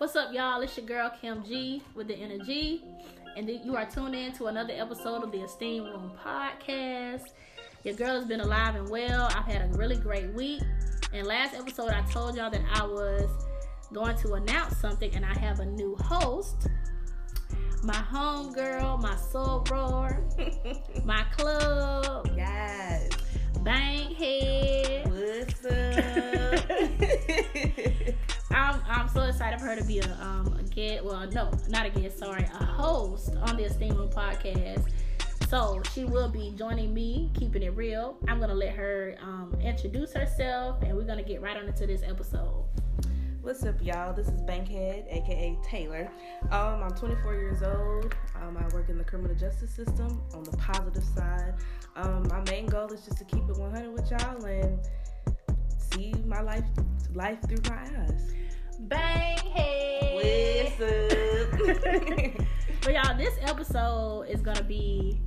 What's up, y'all? It's your girl Kim G with the Energy, and you are tuned in to another episode of the Esteem Room podcast. Your girl has been alive and well. I've had a really great week. And last episode, I told y'all that I was going to announce something, and I have a new host. My home girl, my soul roar, my club, Yes. Bankhead. What's up? I'm I'm so excited for her to be a um a guest. Well, no, not a guest. Sorry, a host on the Room podcast. So she will be joining me, keeping it real. I'm gonna let her um, introduce herself, and we're gonna get right on into this episode. What's up, y'all? This is Bankhead, aka Taylor. Um, I'm 24 years old. Um, I work in the criminal justice system on the positive side. Um, my main goal is just to keep it 100 with y'all and see my life life through my eyes. Bankhead. What's up? But y'all, this episode is gonna be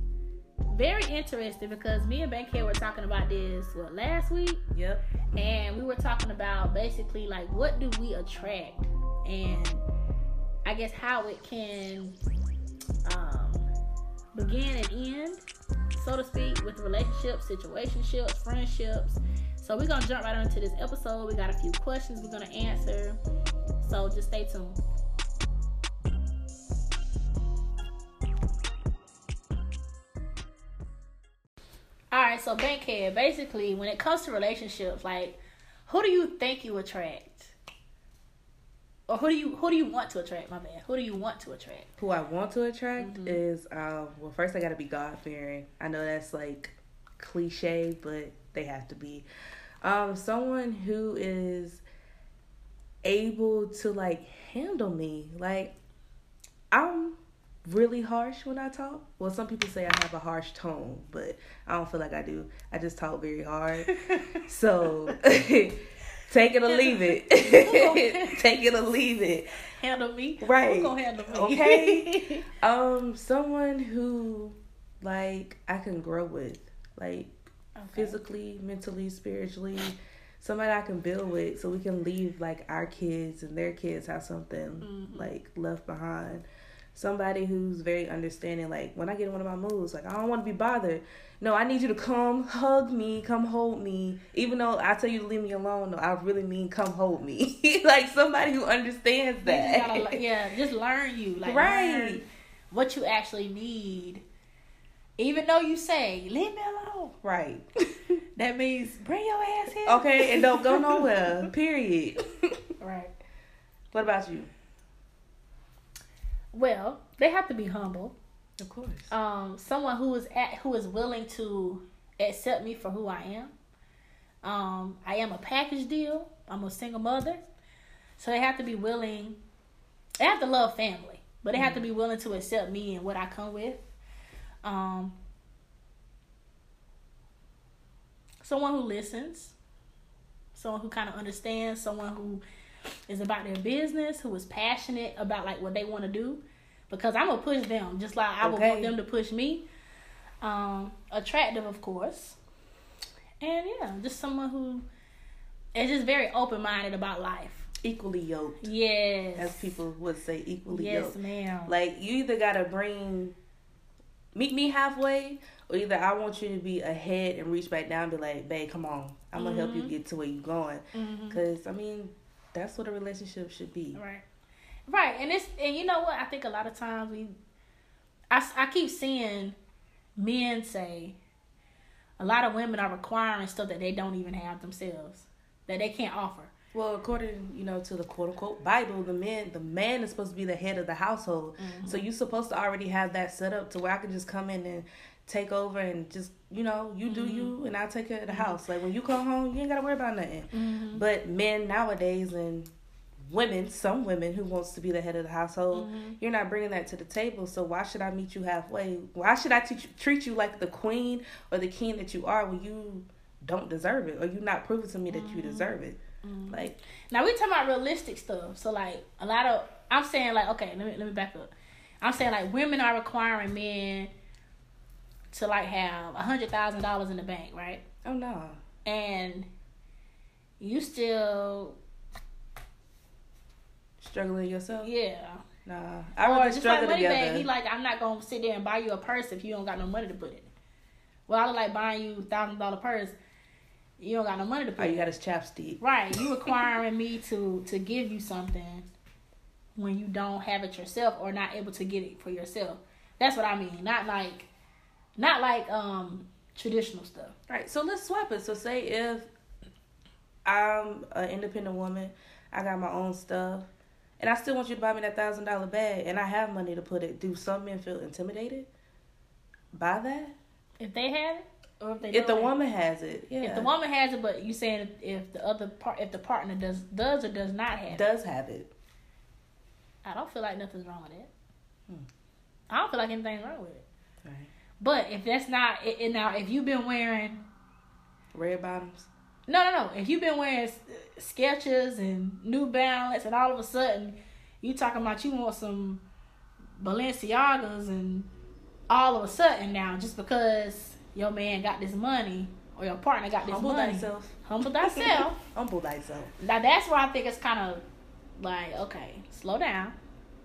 very interesting because me and Bankhead were talking about this what last week. yep. and we were talking about basically like what do we attract and i guess how it can um, begin and end so to speak with relationships situationships friendships so we're gonna jump right into this episode. We got a few questions we're gonna answer. So just stay tuned. All right so bankhead basically when it comes to relationships like who do you think you attract? Or who do you who do you want to attract my man? Who do you want to attract? Who I want to attract Mhm. is um, well, first I got to be God fearing. I know that's like cliche, but they have to be um, someone who is able to like handle me. Like I'm really harsh when I talk. Well, some people say I have a harsh tone, but I don't feel like I do. I just talk very hard. So take it or leave it. take it or leave it. handle me Right. who gonna handle me Okay. Um, someone who like I can grow with, like Okay. physically, mentally, spiritually. Somebody I can build with, so we can leave like our kids and their kids have something Mhm. like left behind. Somebody who's very understanding. Like when I get in one of my moods, like I don't want to be bothered. No, I need you to come hug me, come hold me. Even though I tell you to leave me alone, no, I really mean come hold me. like somebody who understands that. just gotta, yeah just learn you like Right. what you actually need even though you say leave me alone Right. that means bring your ass here okay, and don't go nowhere. Period. right what about you? well they have to be humble Of course. um, someone who is at who is willing to accept me for who I am. Um, I am a package deal. I'm a single mother, so they have to be willing. They have to love family, but they have to be willing to accept me and what I come with. Um, someone who listens, someone who kind of understands, someone who is about their business, who is passionate about like what they want to do because I'm gonna push them just like I would want them to push me. Um, attractive, of course, and yeah, just someone who is just very open minded about life. Equally yoked, Yes, as people would say, equally Yes, yoked. ma'am. Like you either gotta bring, meet me halfway, or either I want you to be ahead and reach back down and be like, babe, come on, I'm gonna help you Mhm. get to where you're going. Mhm. Cause I mean, that's what a relationship should be. Right. Right. And it's and you know what? I think a lot of times we I I keep seeing men say a lot of women are requiring stuff that they don't even have themselves. That they can't offer. Well, according you know to the quote unquote Bible, the man the man is supposed to be the head of the household. Mhm. So you're supposed to already have that set up to where I can just come in and take over and just you know you do Mhm. you and I'll take care of the house. Like when you come home, you ain't gotta worry about nothing. Mm-hmm. But men nowadays and women, some women who wants to be the head of the household, Mhm. you're not bringing that to the table. So why should I meet you halfway? Why should I teach, treat you like the queen or the king that you are when you don't deserve it or you not proving to me that you Mhm. deserve it? Mhm. Like Now we talking about realistic stuff. So like a lot of I'm saying like okay, let me let me back up. I'm saying like women are requiring men to like have a hundred thousand dollars in the bank, right? oh no, And you still Struggling yourself? Yeah. Nah, I or just struggle like together. Moneybag, he like, I'm not gonna sit there and buy you a purse if you don't got no money to put in it. Well, I look like buying you a thousand dollar purse. You don't got no money to put. oh, you got his chapstick. Right, you requiring me to to give you something when you don't have it yourself or not able to get it for yourself. That's what I mean. Not like, not like um traditional stuff. Right. So let's swap it. So say if I'm an independent woman, I got my own stuff, and I still want you to buy me that thousand dollar bag, and I have money to put it. Do some men feel intimidated by that? If they have it, or if If the it. woman has it, yeah, if the woman has it, but you saying if, the other part, if the partner does does or does not have it, does have it, I don't feel like nothing's wrong with it. Hmm. I don't feel like anything's wrong with it. right? But if that's not it, now if you've been wearing Red bottoms. no no no if you've been wearing Skechers and New Balance and all of a sudden you talking about you want some Balenciagas and all of a sudden now just because your man got this money or your partner got this money. Humble money thyself. humble thyself Humble thyself. now that's where I think it's kind of like okay slow down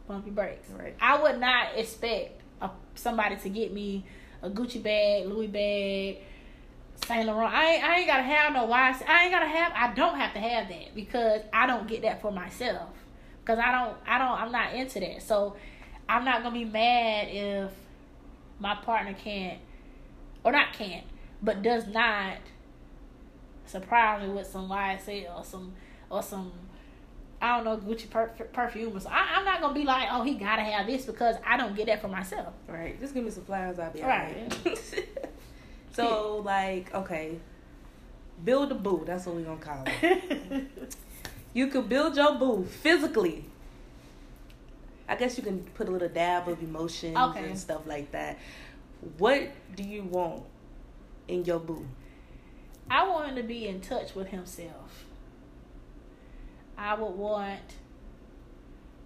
pump your brakes Right. I would not expect a, somebody to get me a Gucci bag, Louis bag, Saint Laurent. I ain't, I ain't gotta have no wise. I ain't gotta have. I don't have to have that because I don't get that for myself. Because I don't. I don't. I'm not into that. So I'm not gonna be mad if my partner can't, or not can't, but does not surprise me with some YSL or some or some I don't know Gucci per- perfume or something. I, I'm not gonna be like, oh, he gotta have this because I don't get that for myself. Right. Just give me some flowers. I'll be Right. alright. so like, okay, build a boo. That's what we gonna call it. You can build your boo physically. I guess you can put a little dab of emotions Okay. and stuff like that. What do you want in your boo? I want him to be in touch with himself. I would want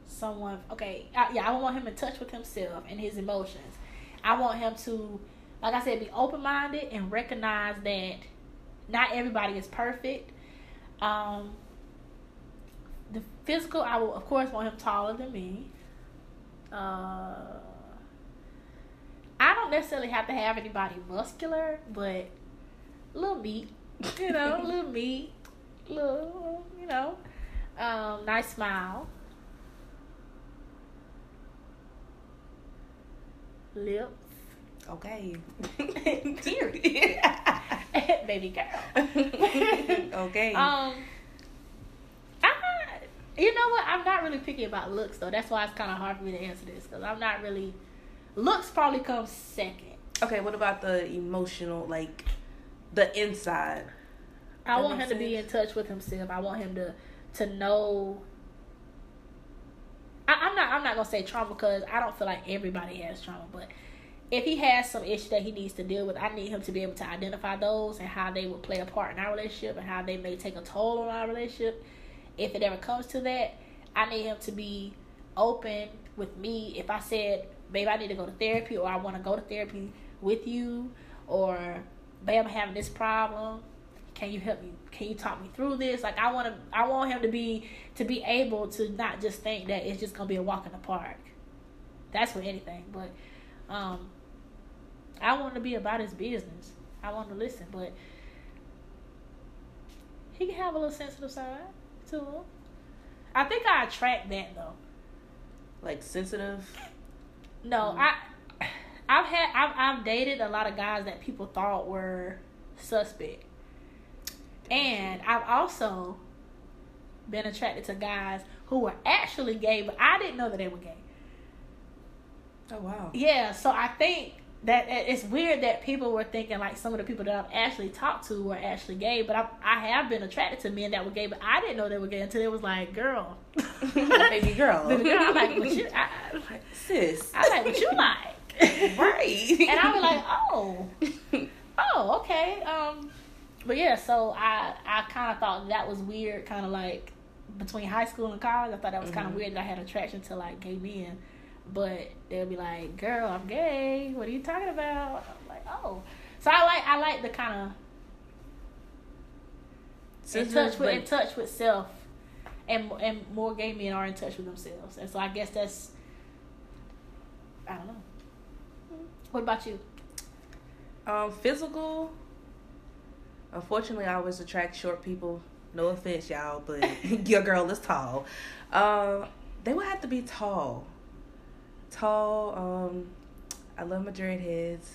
someone. Okay, I, yeah, I want him in touch with himself and his emotions. I want him to, like I said, be open minded and recognize that not everybody is perfect. Um, the physical, I will of course want him taller than me. Uh, I don't necessarily have to have anybody muscular, but little meat, you know, little meat, little, you know, um, nice smile, lips, Okay. Period. baby girl. okay. Um, I, you know what? I'm not really picky about looks though. That's why it's kind of hard for me to answer this because I'm not really. Looks probably comes second. okay, what about the emotional, like the inside? I That want him makes to be in touch with himself. I want him to to know. I, I'm not. I'm not gonna say trauma because I don't feel like everybody has trauma. But if he has some issue that he needs to deal with, I need him to be able to identify those and how they would play a part in our relationship and how they may take a toll on our relationship. If it ever comes to that, I need him to be open with me. If I said, "Babe, I need to go to therapy," or "I want to go to therapy with you," or "Babe, I'm having this problem," can you help me can you talk me through this? Like i want to i want him to be to be able to not just think that it's just gonna be a walk in the park. That's with anything but um i want to be about his business. I want to listen but he can have a little sensitive side to him. I think i attract that though. Like sensitive. No, Mm. I I've had I've I've dated a lot of guys that people thought were suspect. And I've also been attracted to guys who were actually gay, but I didn't know that they were gay. Oh wow. Yeah, so I think that it's weird that people were thinking like some of the people that I've actually talked to were actually gay, but I I have been attracted to men that were gay, but I didn't know they were gay until it was like, girl, Baby girl. Baby girl, I'm like, what you, I, I'm like, Sis. I like what you like, right. and I was like, oh, oh, okay. Um, but yeah, so I I kind of thought that was weird, kind of like between high school and college. I thought that was kind of weird that I had attraction to like gay men, but they'll be like, "Girl, I'm gay. What are you talking about?" I'm like, "Oh." So I like I like the kind of in touch with in touch with self and and more gay men are in touch with themselves, and so I guess that's I don't know. What about you? Um, physical. Unfortunately, I always attract short people. No offense, y'all, but your girl is tall. Um, they would have to be tall. Tall. Um, I love my dread heads.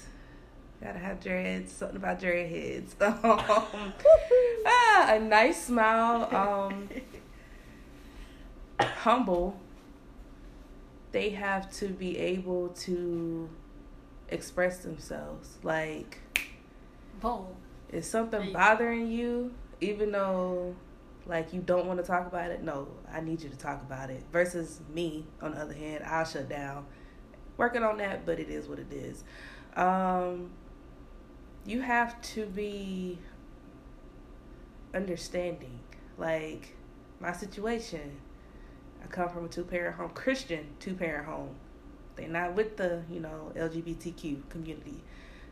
Gotta have dreads. Something about dread heads. Um, ah, a nice smile. Um, humble. They have to be able to express themselves. Like, Boom. is something bothering you, even though like you don't want to talk about it? No, I need you to talk about it. Versus me, on the other hand, I'll shut down. Working on that, but it is what it is. Um, you have to be understanding. Like my situation, I come from a two parent home, Christian two parent home. They're not with the you know LGBTQ community,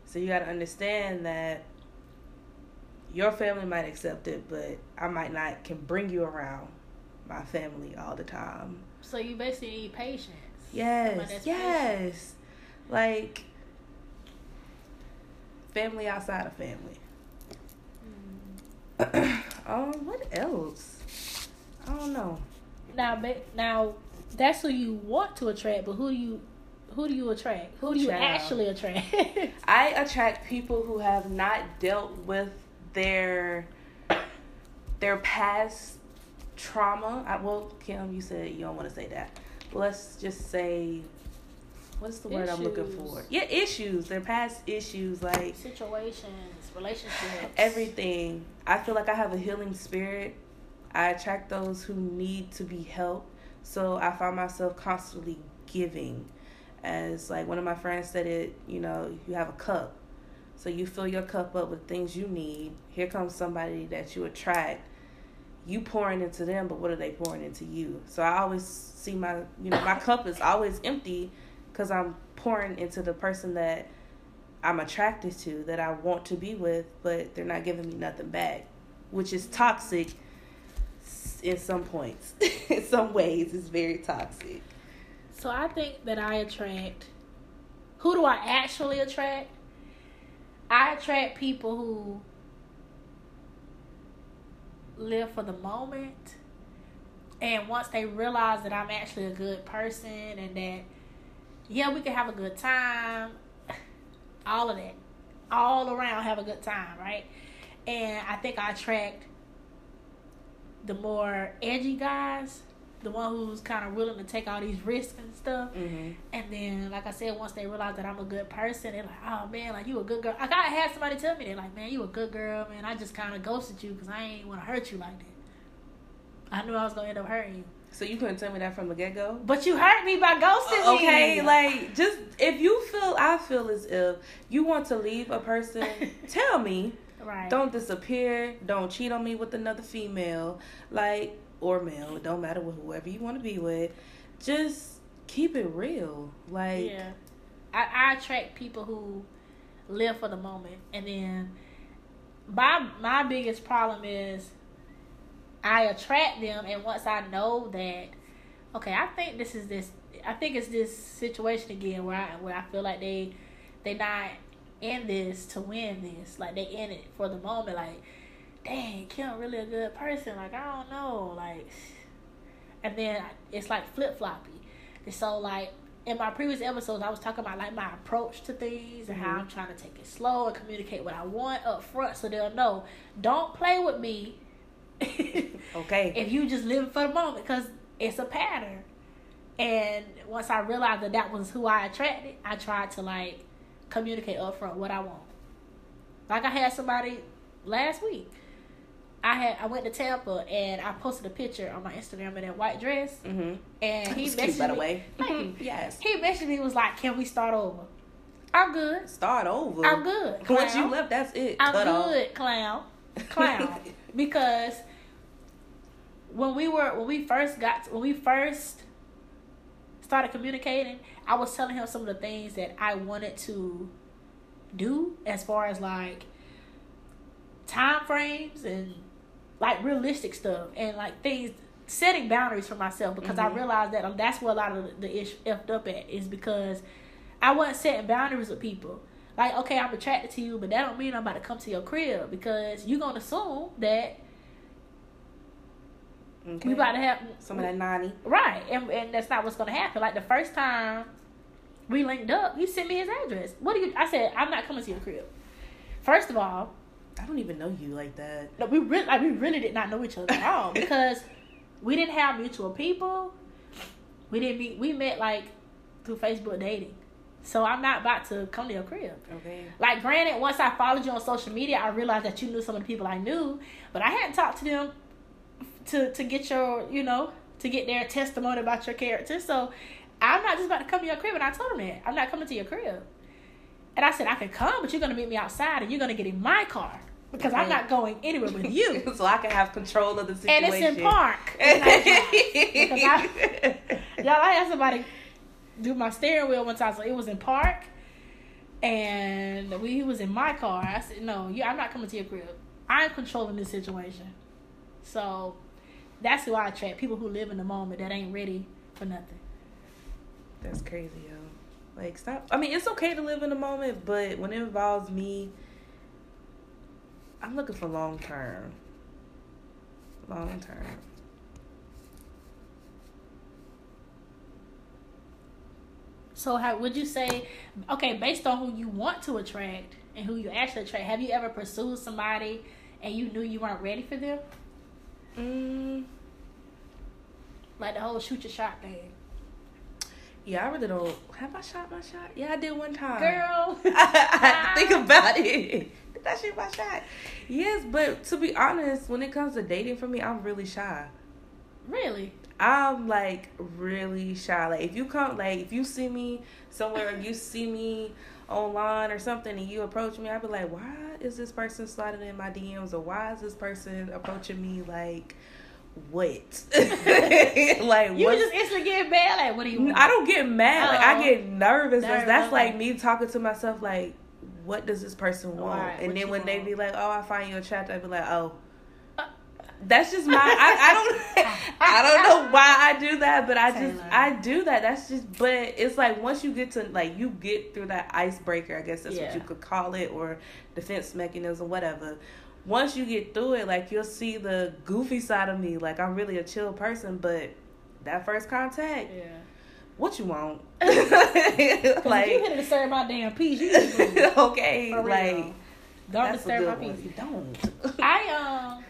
so you got to understand that your family might accept it, but I might not can bring you around my family all the time. So you basically need patience. Yes, yes. Like family outside of family. Mm. um, what else? I don't know. Now, now that's who you want to attract, but who do you who do you attract? Who do you Child. actually attract? I attract people who have not dealt with their their past trauma. I, well, Kim, you said you don't want to say that. Let's just say, what's the word I'm looking for? Yeah, issues. Their past issues, like Situations, relationships, everything. I feel like I have a healing spirit. I attract those who need to be helped. So I find myself constantly giving. As like one of my friends said it, you know, you have a cup. So you fill your cup up with things you need. Here comes somebody that you attract. You pouring into them, but what are they pouring into you? So I always see my, you know, my cup is always empty because I'm pouring into the person that I'm attracted to, that I want to be with, but they're not giving me nothing back, which is toxic in some points. in some ways, it's very toxic. So I think that I attract. Who do I actually attract? I attract people who live for the moment. And once they realize that I'm actually a good person and that, yeah, we can have a good time, all of that, all around have a good time, right? And I think I attract the more edgy guys, the one who's kind of willing to take all these risks and stuff. Mm-hmm. And then, like I said, once they realize that I'm a good person, they're like, "Oh man, like you a good girl." Like I had somebody tell me, they're like, "Man, you a good girl, man. I just kind of ghosted you because I ain't want to hurt you like that. I knew I was gonna end up hurting you, So you couldn't tell me that from the get go? but you hurt me by ghosting me." Okay, like just if you feel, I feel as if you want to leave a person, tell me. right? Don't disappear. Don't cheat on me with another female, like or male. It don't matter with whoever you want to be with. Just keep it real. Like yeah, I, I attract people who live for the moment, and then my my biggest problem is I attract them, and once I know that, okay, I think this is this, I think it's this situation again where I where I feel like they they not in this to win this, like they in it for the moment, like. Dang, Kim really a good person. Like I don't know, like, and then it's like flip floppy. And so like in my previous episodes, I was talking about like my approach to things and how Mhm. I'm trying to take it slow and communicate what I want up front, so they'll know. Don't play with me. okay. if you just live for the moment, because it's a pattern. And once I realized that that was who I attracted, I tried to like communicate up front what I want. Like I had somebody last week. I had I went to Tampa and I posted a picture on my Instagram in that white dress, mm-hmm. and he messaged cute, by the me- way. Thank you. yes. He messaged me was like, "Can we start over?" I'm good. Start over. I'm good. Once you clown. left, that's it. I'm Cut off. good, clown, clown. because when we were when we first got when we first started communicating, I was telling him some of the things that I wanted to do as far as like time frames and like realistic stuff and like things setting boundaries for myself because Mhm. I realized that um, that's where a lot of the, ish effed up at is because I wasn't setting boundaries with people. Like, okay, I'm attracted to you, but that don't mean I'm about to come to your crib because you're gonna assume that Okay. we about to have some of that nanny. right, and and that's not what's gonna happen. Like the first time we linked up, he sent me his address. What do you? I said I'm not coming to your crib. First of all, I don't even know you like that. no, we really like we really did not know each other at all because we didn't have mutual people. We didn't meet. We met like through Facebook dating. So I'm not about to come to your crib. Okay. Like, granted, once I followed you on social media, I realized that you knew some of the people I knew, but I hadn't talked to them to to get your, you know, to get their testimony about your character. So I'm not just about to come to your crib, and I told him that I'm not coming to your crib. And I said I can come, but you're gonna meet me outside, and you're gonna get in my car because I'm not going anywhere with you. so I can have control of the situation. and it's in park. I- Y'all, I had somebody do my steering wheel one time, so it was in park, and we he was in my car. I said, "No, you, I'm not coming to your crib. I'm controlling this situation." So that's who I attract: people who live in the moment that ain't ready for nothing. That's crazy, yo. Like, stop. I mean, it's okay to live in the moment, but when it involves me, I'm looking for long term. Long term. So, how would you say? Okay, based on who you want to attract and who you actually attract, have you ever pursued somebody and you knew you weren't ready for them? Mm, Like the whole shoot your shot thing. yeah, I really don't. Have I shot my shot? Yeah, I did one time. Girl. i Think about it. Did I shoot my shot? Yes, but to be honest, when it comes to dating for me, I'm really shy. Really? I'm like really shy. Like if you come, like if you see me somewhere, or you see me online or something, and you approach me, I'd be like, why is this person sliding in my DMs, or why is this person approaching me? Like, what? like You what? just instantly get mad. Like, what do you want? I don't get mad. Like I Oh. get nervous. Nervous, That's like me talking to myself. Like, what does this person want? Right, and then when they be like, "Oh, I find you attractive," I be like, "Oh." That's just my. I, I don't. I don't know why I do that, but I just I do that. That's just. But it's like once you get to like you get through that icebreaker. I guess that's Yeah. what you could call it, or defense mechanism, whatever. Once you get through it, like you'll see the goofy side of me. Like I'm really a chill person, but that first contact, Yeah. What you want? Like, you here to disturb my damn peace, you okay, like Don't disturb my peace. You don't. I um.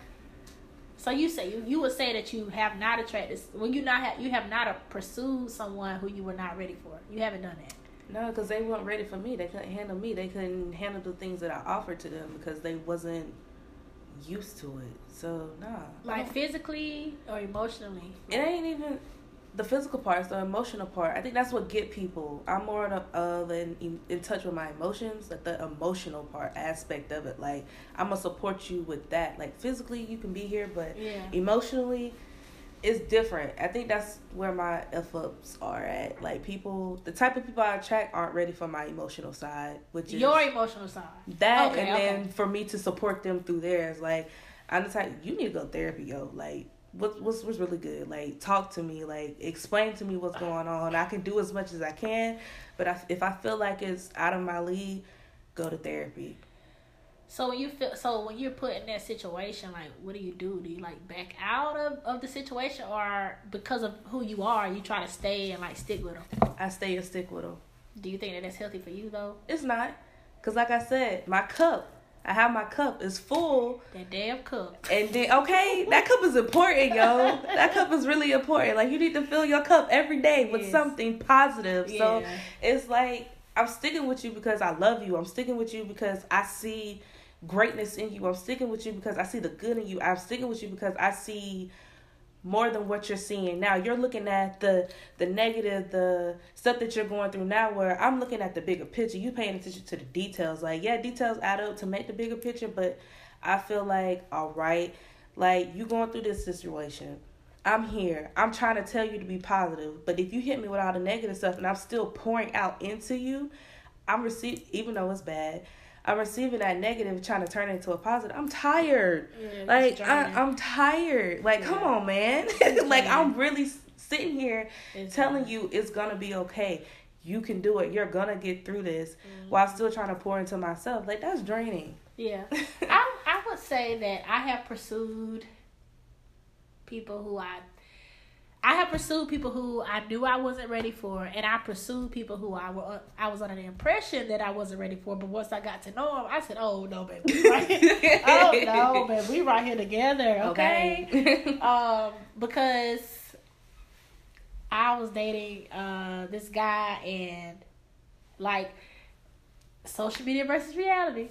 So you say you, you would say that you have not attracted well you not have you have not pursued someone who you were not ready for. You haven't done that. No, because they weren't ready for me. They couldn't handle me. They couldn't handle the things that I offered to them because they wasn't used to it. So nah. Like physically or emotionally. it ain't even the physical part. The emotional part. I think that's what get people. I'm more of, of in, in in touch with my emotions, like the emotional part aspect of it. Like I'm gonna support you with that. Like physically, you can be here, but Yeah. emotionally it's different i think that's where my f ups are at like people the type of people i attract aren't ready for my emotional side which is Your emotional side. that Okay, and okay. then for me to support them through theirs like i'm the type you need to go therapy yo like what, what's what's really good like talk to me like explain to me what's ah. going on i can do as much as i can but I, if i feel like it's out of my league go to therapy So when you feel so when you're put in that situation, like what do you do? Do you like back out of, of the situation, or because of who you are, you try to stay and like stick with them? i stay and stick with them Do you think that that's healthy for you though? it's not because like i said my cup i have my cup is full That damn cup. And then, okay, that cup is important, yo. That cup is really important. Like, you need to fill your cup every day with Yes. something positive. So, it's like, I'm sticking with you because I love you. I'm sticking with you because I see greatness in you. I'm sticking with you because I see the good in you. I'm sticking with you because I see more than what you're seeing now. You're looking at the the negative, the stuff that you're going through now. Where I'm looking at the bigger picture. You paying attention to the details. Like yeah, details add up to make the bigger picture. But I feel like all right, like you going through this situation. I'm here. I'm trying to tell you to be positive. But if you hit me with all the negative stuff and I'm still pouring out into you, I'm receiving even though it's bad. I'm receiving that negative, trying to turn it into a positive. I'm tired. Yeah, like I, I'm tired. Like come on, man. like I'm really sitting here It's telling draining. you it's gonna be okay. You can do it. You're gonna get through this Mm-hmm. while still trying to pour into myself. Like that's draining. Yeah. I I would say that I have pursued people who I I have pursued people who I knew I wasn't ready for, and I pursued people who I were I was under the impression that I wasn't ready for. But once I got to know them, I said, "Oh no, baby, right oh no, baby, we right here together, okay?" Okay. um, because I was dating uh this guy and like social media versus reality.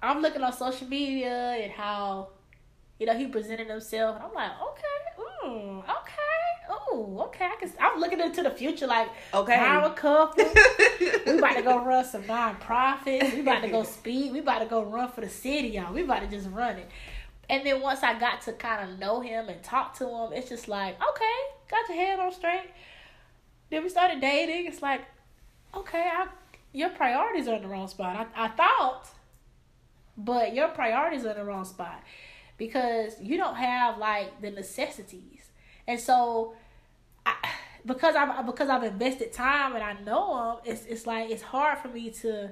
I'm looking on social media and how you know he presented himself, and I'm like, okay, mm, okay, okay. I can. I'm looking into the future, like Okay. power couple. we about to go run some nonprofits. We about to go speed. We about to go run for the city, y'all. We about to just run it. And then once I got to kind of know him and talk to him, it's just like, okay, got your head on straight. Then we started dating. It's like, okay, I, your priorities are in the wrong spot. I, I thought, but your priorities are in the wrong spot because you don't have like the necessities. And so, I, because I've because I've invested time and I know him, it's it's like it's hard for me to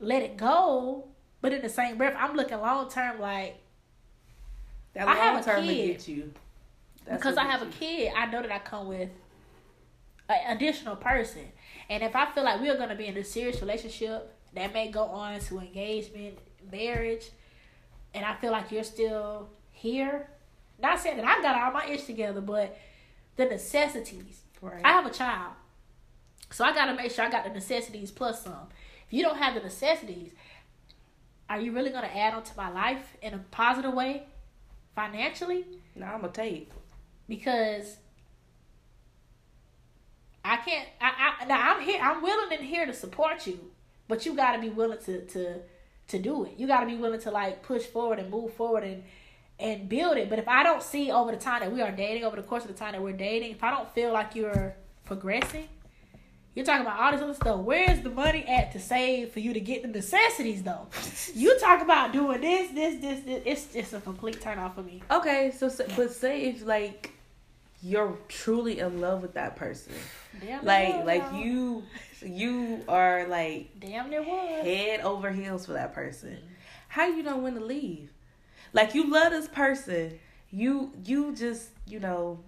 let it go. But in the same breath, I'm looking long term, like that I have long a term kid. get you. That's because I have a kid, I know that I come with an additional person. And if I feel like we're going to be in a serious relationship that may go on to engagement, marriage, and I feel like you're still here, not saying that I got all my ish together, but the necessities. Right. I have a child. So I got to make sure I got the necessities plus some. If you don't have the necessities, are you really going to add on to my life in a positive way financially? No, I'm gonna take. because I can't. I, I now I'm here. I'm willing and here to support you, but you got to be willing to to to do it. You got to be willing to like push forward and move forward and and build it. But if I don't see over the time that we are dating, over the course of the time that we're dating, if I don't feel like you're progressing, you're talking about all this other stuff. Where's the money at to save for you to get the necessities though? you talk about doing this, this, this, this. It's just a complete turn off for me. Okay, so s- but say if like you're truly in love with that person, Damn, like near was, like y'all. you you are like Damn, was. head over heels for that person. Mm-hmm. How you know when to leave? Like you love this person, you you just you know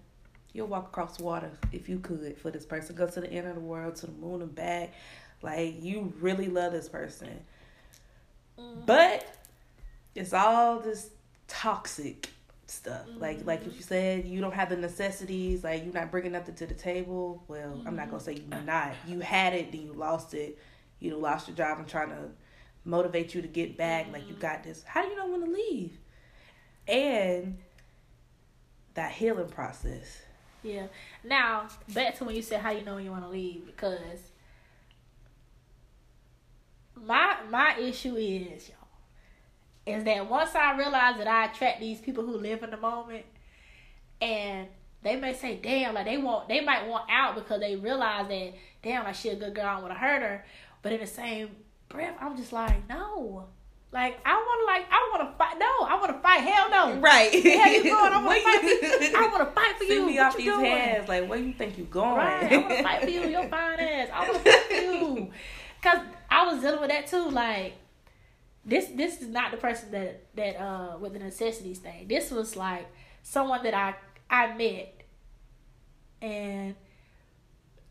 you'll walk across water if you could for this person. Go to the end of the world, to the moon and back. Like you really love this person, Mhm. but it's all this toxic stuff. Like like if you said you don't have the necessities, like you're not bringing nothing to the table. Well, I'm not gonna say you're mm-hmm. not. You had it, then you lost it. You know, lost your job. I'm trying to motivate you to get back. Like you mm-hmm. got this. How do you know when to leave? And that healing process. Yeah. Now, back to when you said how you know when you want to leave because my my issue is y'all is that once I realize that I attract these people who live in the moment and they may say, damn, like they want they might want out because they realize that damn like she a good girl, I don't wanna hurt her. But in the same breath, I'm just like, no. Like I wanna like I wanna fight no, I wanna fight. Hell no. Right. The hell you going? I fight you- for you. I wanna fight for Send you. me What off you these doing? hands. Like, where you think you going? Right. I want to fight for you, your fine ass. I want to fight for you. Cause I was dealing with that too. Like this, this is not the person that that uh with the necessities thing. This was like someone that I I met, and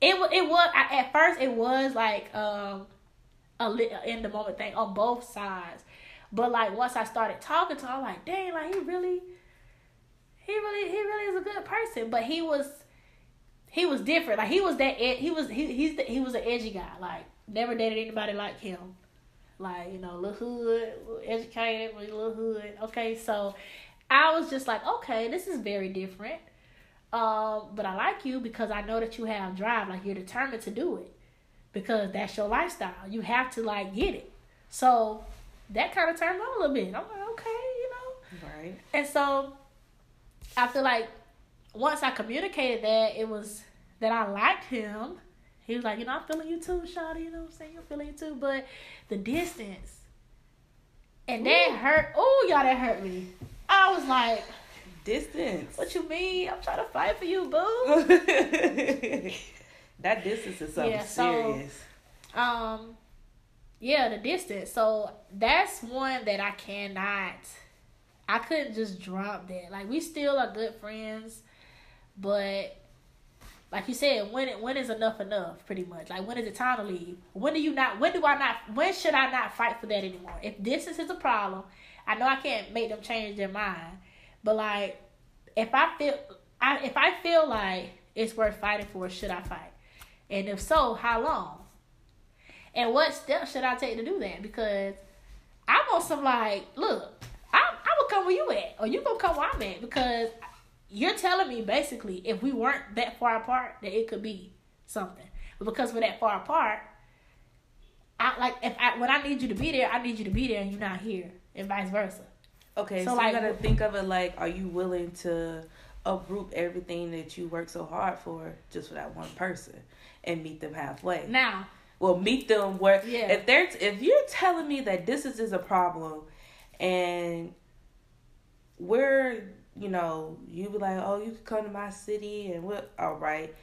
it it was I, at first it was like um a in the moment thing on both sides, but like once I started talking to him, I'm like, dang, like he really. He really, he really is a good person, but he was he was different. Like he was that ed- he was he he's the, he was an edgy guy. Like never dated anybody like him. Like you know, little hood, educated, little hood. Okay, so I was just like, okay, this is very different. Um, but I like you because I know that you have drive. Like you're determined to do it because that's your lifestyle. You have to like get it. So that kind of turned me on a little bit. I'm like, okay, you know. Right. And so I feel like once I communicated that, it was that I liked him he was like, you know, I'm feeling you too, Shawty. You know what I'm saying? I'm feeling you too. But the distance. And that Ooh. hurt. Oh, y'all, that hurt me. I was like, Distance. what you mean? I'm trying to fight for you, boo. that distance is something Yeah, so- serious. Um, yeah, the distance. So that's one that I cannot. I couldn't just drop that. Like we still are good friends, but like you said, when when is enough enough? Pretty much. Like when is it time to leave? When do you not? When do I not? When should I not fight for that anymore? If distance is a problem, I know I can't make them change their mind, but like if I feel, I if I feel like it's worth fighting for, should I fight? And if so, how long? And what steps should I take to do that? Because I'm on some like, look, I I will come where you at, or you gonna come where I'm at. Because you're telling me basically, if we weren't that far apart, that it could be something. But because we're that far apart, I like if I when I need you to be there, I need you to be there, and you're not here, and vice versa. Okay, So, so, like, you gotta think of it like, are you willing to uproot everything that you work so hard for just for that one person and meet them halfway? Now, Well, meet them where Yeah. if they're if you're telling me that distance is a problem, and we're you know you be like, oh, you can come to my city and what? All right.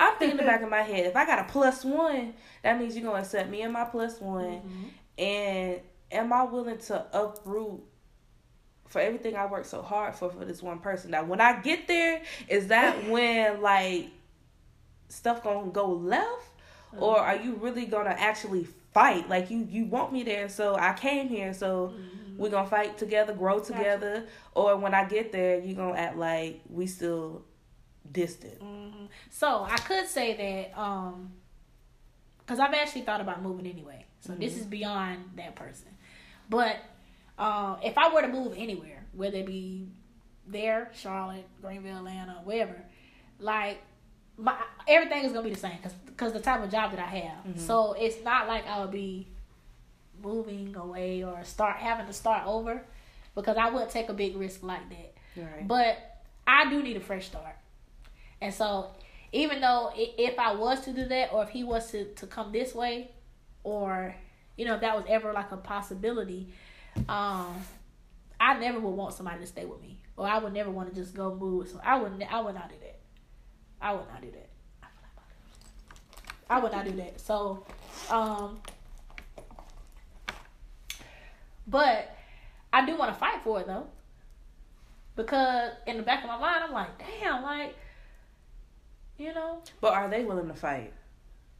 I'm thinking in the back of my head, if I got a plus one, that means you're gonna accept me and my plus one. Mm-hmm. And am I willing to uproot for everything I worked so hard for for this one person? Now, when I get there, is that when like stuff gonna go left, or are you really gonna actually fight? Like you you want me there, so I came here, so we gonna fight together, grow Gotcha. together, or when I get there, you gonna act like we still distant. Mhm. So I could say that um because I've actually thought about moving anyway. So this is beyond that person. But um if I were to move anywhere, whether it be there, Charlotte, Greenville, Atlanta, wherever, like my everything is gonna be the same because because the type of job that I have. So it's not like I'll be moving away or start having to start over because I wouldn't take a big risk like that. Right. But I do need a fresh start. And so, even though if I was to do that, or if he was to, to come this way, or you know, if that was ever like a possibility, um, I never would want somebody to stay with me, or I would never want to just go move. So I would, ne- I would not do that. I would not do that. I would not do that. So, um, but I do want to fight for it though. Because in the back of my mind, I'm like, damn, like, you know, But are they willing to fight?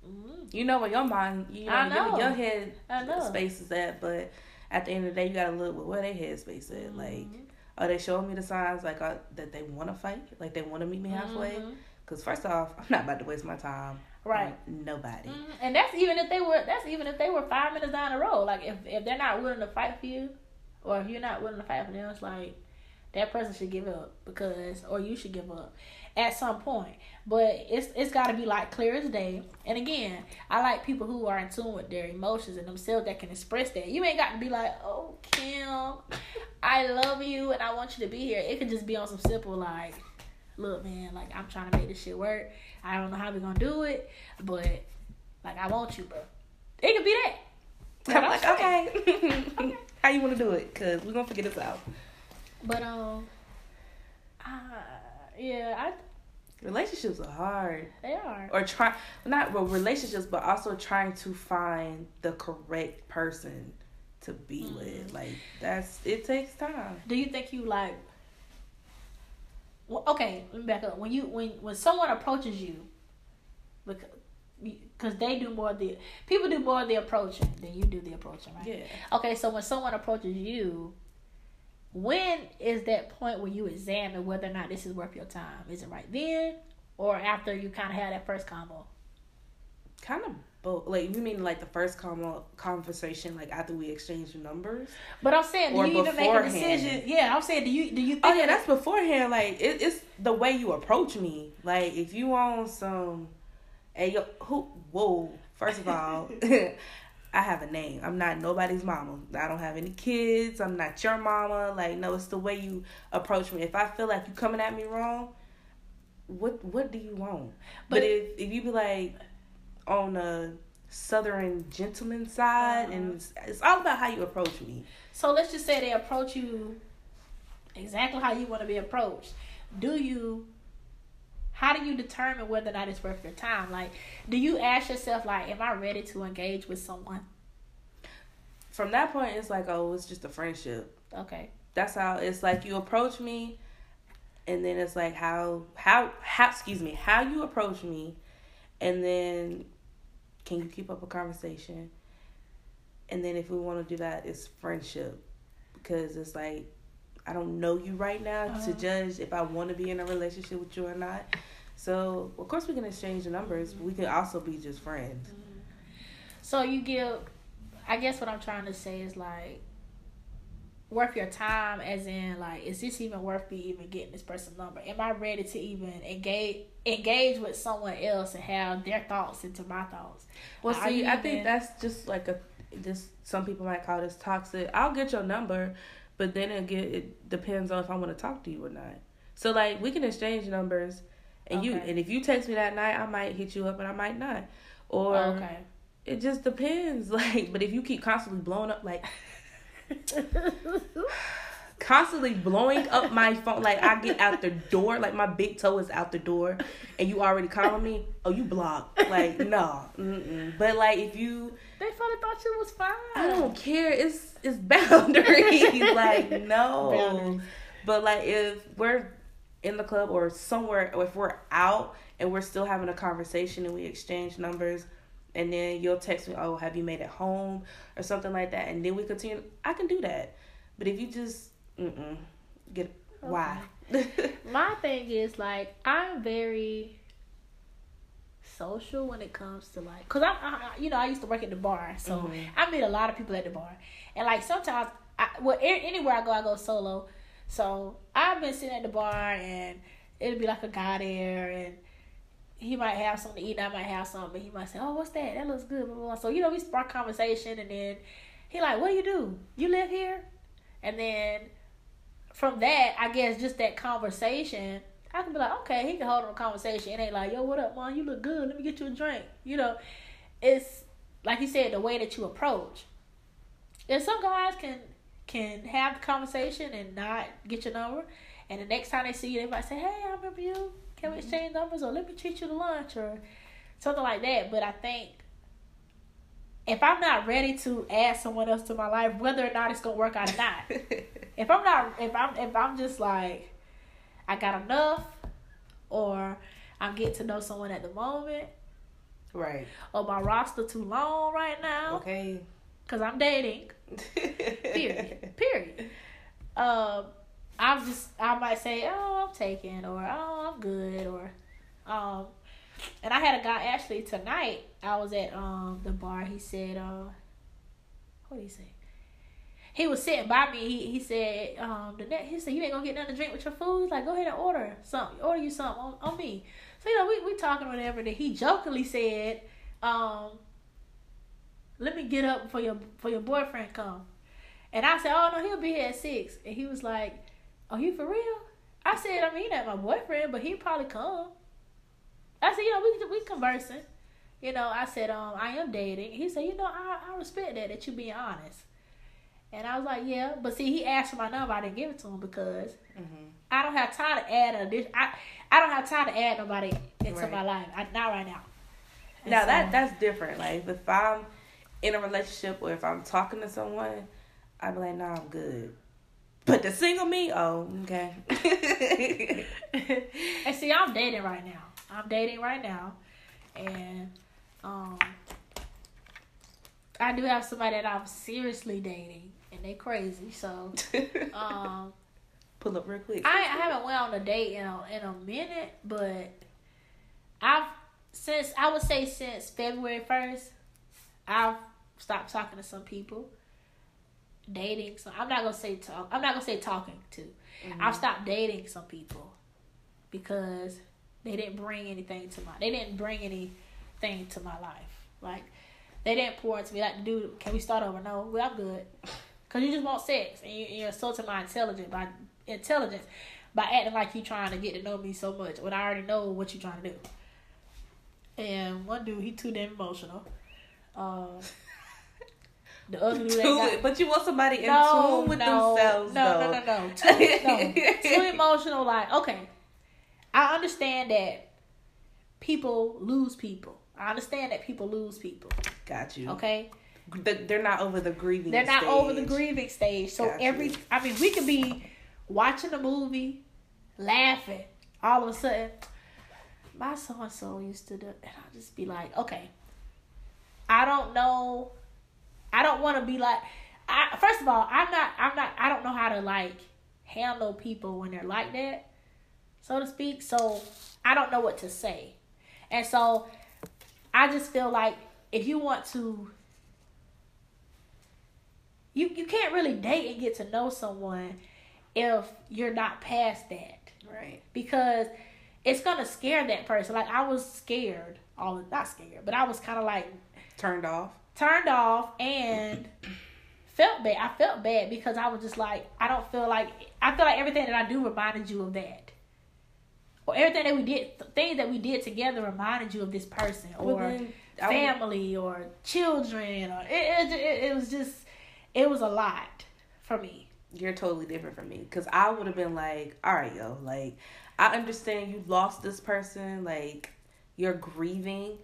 mm, You know where your mind, you know, I your- know. your head I know. space is at, but at the end of the day, you gotta look with where their head space at. Like, Mhm. are they showing me the signs like uh, that they want to fight, like they want to meet me halfway? Mhm. Because first off, I'm not about to waste my time. Right. on nobody. Mhm. And that's even if they were. That's even if they were five minutes down the road. Like if if they're not willing to fight for you, or if you're not willing to fight for them, it's like that person should give up because, or you should give up at some point. But it's it's got to be like clear as day. And again, I like people who are in tune with their emotions and themselves that can express that. You ain't got to be like, oh Kim, I love you and I want you to be here. It could just be on some simple like, look man, like I'm trying to make this shit work. I don't know how we're gonna do it, but like I want you, bro. It could be that. I'm But like, straight. okay, how you want to do it? Cause we're gonna figure this out. But um, uh, yeah, I Relationships are hard, they are. or try not well relationships, but also trying to find the correct person to be Mm-hmm. with. Like that's it takes time. Do you think you like? Well, okay, let me back up. When you when when someone approaches you, because because they do more of the people do more of the approaching than you do the approaching, right? Yeah. Okay, so when someone approaches you, when is that point where you examine whether or not this is worth your time? Is it right then, or after you kind of had that first combo? Kind of both. Like you mean like the first com- conversation, like after we exchanged numbers. But I'm saying, do you even make a decision? Yeah, I'm saying, do you do you oh, think? Oh yeah, that's beforehand. Like it, it's the way you approach me. Like if you on some, hey yo, who? Whoa. First of all, I have a name. I'm not nobody's mama. I don't have any kids. I'm not your mama. Like no, it's the way you approach me. If I feel like you coming at me wrong, what what do you want? But, But- if if you be like, on a southern gentleman side, Uh-huh. and it's, it's all about how you approach me. So let's just say they approach you exactly how you want to be approached. Do you? How do you determine whether or not it's worth your time? Like, do you ask yourself, like, am I ready to engage with someone? From that point, it's like, oh, it's just a friendship. Okay. That's how it's like you approach me, and then it's like how how how excuse me how you approach me, and then can you keep up a conversation, and then if we want to do that, it's friendship, because it's like I don't know you right now to Uh-huh. judge if I want to be in a relationship with you or not. So of course we can exchange numbers, but we can also be just friends. So you give, I guess what I'm trying to say is like, worth your time, as in like, is this even worth me even getting this person's number? Am I ready to even engage engage with someone else and have their thoughts into my thoughts? Well, see, I think that's just like a just some people might call this toxic. I'll get your number, but then it get it depends on if I want to talk to you or not. So like we can exchange numbers, and you and if you text me that night, I might hit you up and I might not, or okay. it just depends. Like, but if you keep constantly blowing up, like constantly blowing up my phone, like I get out the door, like my big toe is out the door, and you already calling me, oh you blocked, like no, mm-mm. but like if you They probably thought you was fine. I don't care. It's it's boundaries. like no. Boundaries. But like if we're in the club or somewhere, or if we're out and we're still having a conversation and we exchange numbers, and then you'll text me, "Oh, have you made it home?" or something like that, and then we continue. I can do that. But if you just mm-mm, get why? My thing is like I'm very social when it comes to like, cause I, I you know I used to work at the bar, so Mhm. I meet a lot of people at the bar, and like sometimes I well anywhere I go I go solo, so I've been sitting at the bar and it'll be like a guy there and. He might have something to eat. and I might have something. He might say, "Oh, what's that? That looks good." Blah, blah, blah. So you know, we spark conversation, and then he like, "What do you do? You live here?" And then from that, I guess just that conversation, I can be like, okay, he can hold on a conversation. It ain't like, yo, what up, man? You look good. Let me get you a drink. You know, it's like you said, the way that you approach. And some guys can can have the conversation and not get your number, and the next time they see you, they might say, hey, I remember you. Can we mm-hmm. exchange numbers or let me treat you to lunch or something like that. But I think if I'm not ready to add someone else to my life, whether or not it's gonna work out or not, if I'm not, if I'm, if I'm just like, I got enough, or I'm getting to know someone at the moment, right. or my roster too long right now, Okay. because I'm dating. Period. Period. Um, I'm just, I might say, oh, I'm taken, or oh, I'm good, or, um, and I had a guy actually tonight. I was at um the bar. He said, uh, what did he say? He was sitting by me. He he said, um, the net. He said, you ain't gonna get nothing to drink with your food. He's like, go ahead and order something. Order you something on, on me. So you know, we we talking whatever. That he jokingly said, um, let me get up for your for your boyfriend come. And I said, oh no, he'll be here at six. And he was like, are you for real? I said, I mean, that my boyfriend, but he'll probably come. I said, you know, we we conversing. You know, I said, um, I am dating. He said, you know, I, I respect that that you being honest. And I was like, yeah, but see, he asked for my number. I didn't give it to him because hmm I don't have time to add a dish. I I don't have time to add nobody into Right. my life. I, not right now. And Now so- that that's different. Like if I'm in a relationship or if I'm talking to someone, I'd be like, nah, I'm good. But the single me, oh, okay. and see, I'm dating right now. I'm dating right now, and um, I do have somebody that I'm seriously dating, and they crazy. So, um, Pull up real quick. I, I haven't went on a date in a, in a minute, but I've since I would say since February first, I've stopped talking to some people, dating. So I'm not gonna say talk. I'm not gonna say talking to. Mhm. I've stopped dating some people because they didn't bring anything to my. They didn't bring anything to my life. Like they didn't pour into me. Like, dude, can we start over? No, well, I'm good. Cause you just want sex and you, you're insulting my intelligence by intelligence by acting like you're trying to get to know me so much when I already know what you're trying to do. and one dude he too damn emotional. Um, the other dude got- it, but you want somebody in no, tune with no, themselves, no, though. no, no, no, too, no, too emotional. Like, okay, I understand that people lose people. I understand that people lose people. Got you. Okay, The- They're not over the grieving. they're not over the grieving stage. So Got every, you. I mean, we could be watching a movie, laughing, all of a sudden, my so and so used to do, and I'll just be like, okay, I don't know, I don't want to be like, I first of all, I'm not, I'm not, I don't know how to like handle people when they're like that, so to speak. So I don't know what to say, and so I just feel like if you want to you you can't really date and get to know someone if you're not past that Right. because it's gonna scare that person. Like I was scared, all not scared, but I was kind of like Turned off. turned off and felt bad. I felt bad because I was just like I don't feel like I feel like everything that I do reminded you of that. Or everything that we did, things that we did together reminded you of this person, or Well, I would- family, or children, or it, it, it, it was just, it was a lot for me. you're totally different from me because I would have been like, all right, yo, like I understand you lost this person, like you're grieving.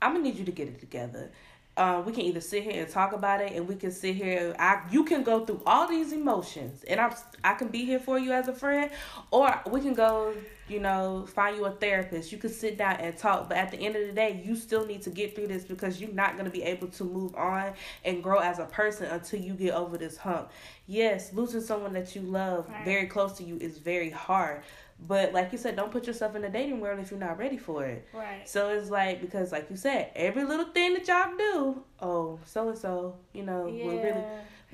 I'm gonna need you to get it together. Uh, we can either sit here and talk about it, and we can sit here. I you can go through all these emotions, and I'm I can be here for you as a friend, or we can go, you know, find you a therapist. You can sit down and talk, but at the end of the day, you still need to get through this because you're not gonna be able to move on and grow as a person until you get over this hump. Yes, losing someone that you love Right. very close to you is very hard. But like you said, don't put yourself in the dating world if you're not ready for it. Right. So it's like because like you said, every little thing that y'all do, oh, so and so, you know, Yeah. will really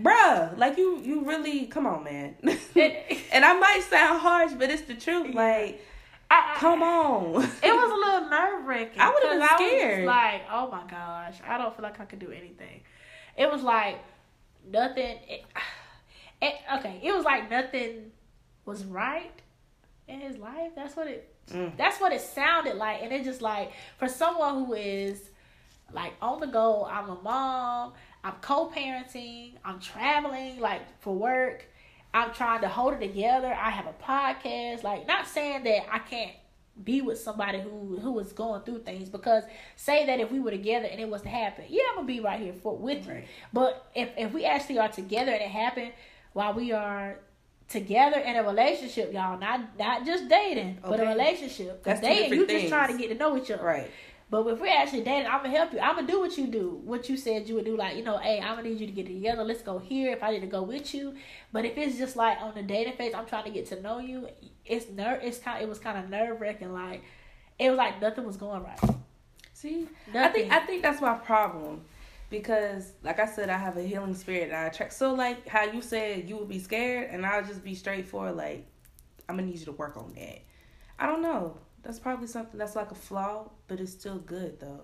Bruh, like you you really come on man. And I might sound harsh, but it's the truth. Like, I, I, come on. It was a little nerve wracking. I would've been scared. like, oh my gosh, I don't feel like I could do anything. It was like nothing. It, it, okay, it was like nothing was right in his life. That's what it. Mm. That's what it sounded like, and it just like for someone who is like on the go. I'm a mom. I'm co-parenting. I'm traveling like for work. I'm trying to hold it together. I have a podcast. Like, not saying that I can't be with somebody who who is going through things because say that if we were together and it was to happen, yeah, I'm gonna be right here for with you. But if if we actually are together and it happened while we are together in a relationship, y'all, not not just dating, but a relationship. That's two dating, you just trying to get to know each other. right. But if we're actually dating, I'm gonna help you. I'm gonna do what you do, what you said you would do. Like, you know, hey, I'm gonna need you to get together. Let's go here. If I need to go with you, but if it's just like on the dating phase, I'm trying to get to know you. It's ner. It's kind. It was kind of nerve wracking. Like, it was like nothing was going right. See, I think I think that's my problem because, like I said, I have a healing spirit and I attract. So, like how you said you would be scared, and I'll just be straightforward. Like, I'm gonna need you to work on that. I don't know. That's probably something that's like a flaw, but it's still good though.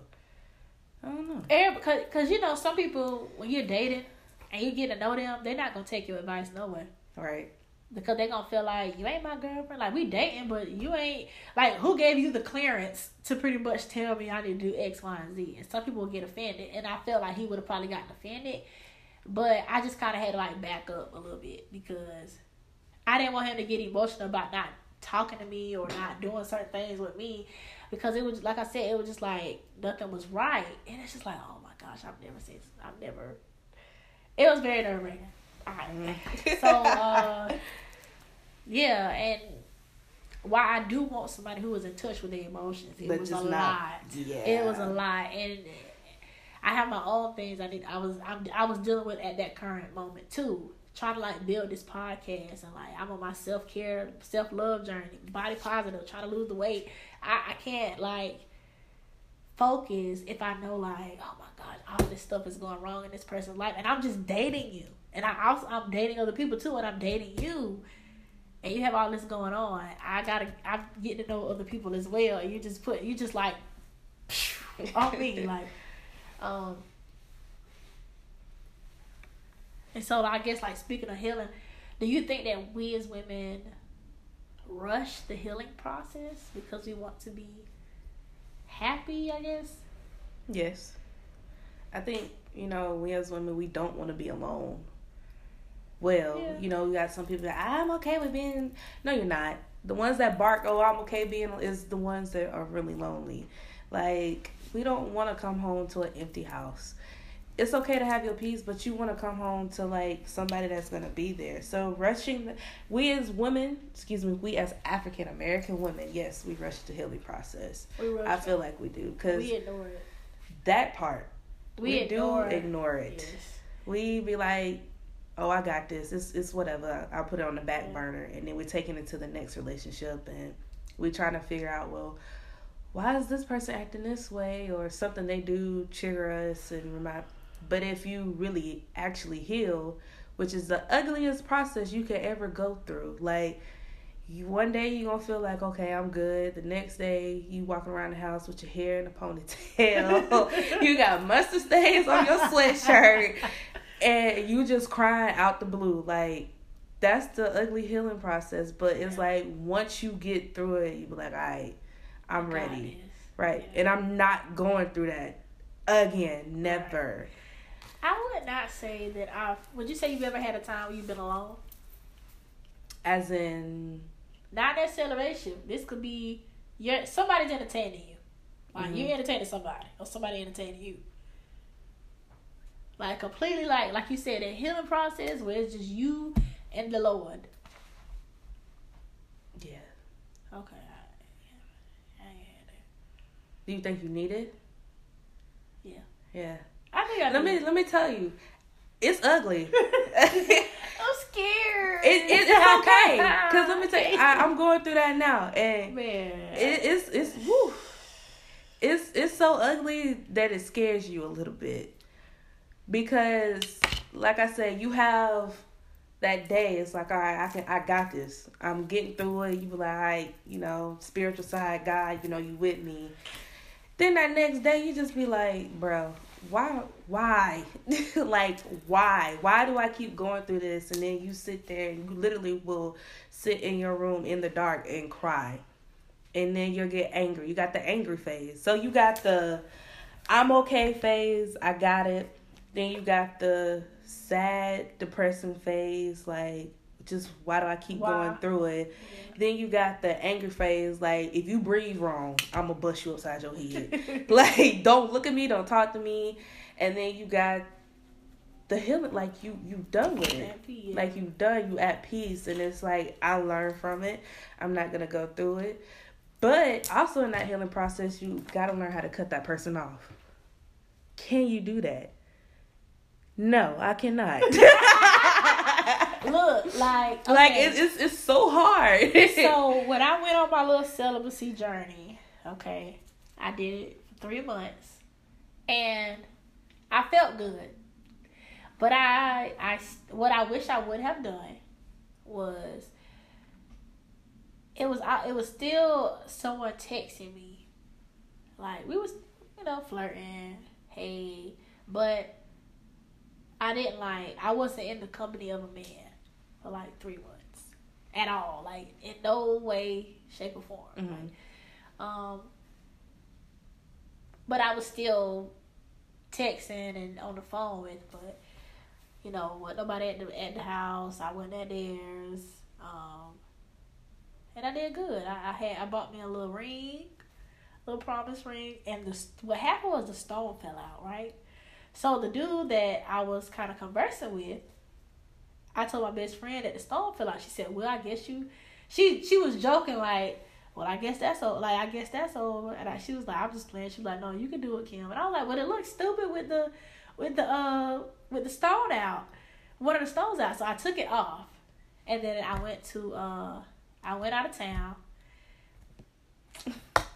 I don't know. Every, cause, cause you know some people when you're dating and you get to know them, they're not gonna take your advice nowhere. Right. Because they gonna feel like you ain't my girlfriend. Like we dating, but you ain't like who gave you the clearance to pretty much tell me I need to do X, Y, and Z. And some people get offended, and I felt like he would have probably gotten offended, but I just kind of had to like back up a little bit because I didn't want him to get emotional about not talking to me or not doing certain things with me because it was like I said, it was just like nothing was right, and it's just like oh my gosh, I've never seen, I've never. It was very nerve wracking. Alright. So uh yeah, and why I do want somebody who is in touch with their emotions. It But was a just lot. yeah. It was a lot, and I have my own things I need. I was I'm, I was dealing with at that current moment too. Trying to like build this podcast and like I'm on my self care, self love journey, body positive, trying to lose the weight. I, I can't like focus if I know like, oh my god, all this stuff is going wrong in this person's life, and I'm just dating you, and I also I'm dating other people too, and I'm dating you, and you have all this going on. I gotta I'm getting to know other people as well. You just put you just like on me like, um. And so I guess like speaking of healing, do you think that we as women rush the healing process because we want to be happy. I guess. Yes. I think you know we as women we don't want to be alone. Well, Yeah. you know, we got some people that I'm okay with being. No, you're not. The ones that bark, oh, I'm okay being, is the ones that are really lonely. Like we don't want to come home to an empty house. It's okay to have your peace, but you want to come home to like somebody that's gonna be there. So rushing, the, we as women, excuse me, we as African American women, yes, we rush the healing process. We rush I feel like we do because we ignore it. that part We, we, do ignore it. ignore it. Yes. We be like, "Oh, I got this. It's it's whatever. I'll put it on the back burner," and then we're taking it to the next relationship, and we're trying to figure out, well, why is this person acting this way, or something they do trigger us and remind. But if you really actually heal, which is the ugliest process you could ever go through, like. You one day you're gonna feel like okay I'm good. The next day you walking around the house with your hair in a ponytail. you got mustard stains on your sweatshirt, and you just crying out the blue. Like that's the ugly healing process. But it's like once you get through it, you be like, all right, I'm God ready, is. right? Yeah. And I'm not going through that again. Never. I would not say that I've. Would you say you've ever had a time where you've been alone? As in, Not necessarily a relationship. This could be your somebody's entertaining you. Like Mhm. you're entertaining somebody, or somebody entertaining you. Like completely, like like you said, that healing process where it's just you and the Lord. yeah. Okay, I, I had that. Do you think you need it? Yeah. Yeah. I think I Let me let me tell you, it's ugly. I'm scared. It, it, it's okay. Cause let me tell you, I, I'm going through that now, and man. it, it's it's woo. It's it's so ugly that it scares you a little bit, because like I said, you have that day. It's like all right, I can I got this. I'm getting through it. You be like, you know, spiritual side, God, you know, you with me. Then that next day, you just be like, bro, why, why, like, why, why do I keep going through this? And then you sit there and you literally will sit in your room in the dark and cry, and then you'll get angry. You got the angry phase. So you got the, I'm okay phase. I got it. Then you got the sad, depressing phase. Like, just why do I keep going through it? Then you got the angry phase, like if you breathe wrong, I'm gonna bust you upside your head. like don't look at me, don't talk to me. And then you got the healing, like you you done with it. Peace. Like you done, you at peace, and it's like I learned from it. I'm not gonna go through it. But also in that healing process, you gotta learn how to cut that person off. Can you do that? No, I cannot. Look, like Like it's, it's it's so hard. so when I went on my little celibacy journey, okay, I did it for three months, and I felt good. But I, I, what I wish I would have done was, it was, I- it was still someone texting me, like we was, you know, flirting, hey, but I didn't like, I wasn't in the company of a man for like three months at all, like in no way, shape, or form. Mhm. Like, um, but I was still texting and on the phone with, but you know, what nobody at the at the house. I wasn't at theirs. Um, and I did good. I, I had I bought me a little ring, little promise ring, and the what happened was the stone fell out. Right. So the dude that I was kind of conversing with, I told my best friend that the stone fell out. She said, "Well, I guess you." She she was joking like, "Well, I guess that's over." Like I guess that's over. And I, she was like, "I'm just playing." She was like, "No, you can do it, Kim." And I was like, "Well, it looks stupid with the with the uh with the stone out, one of the stones out." So I took it off, and then I went to uh I went out of town.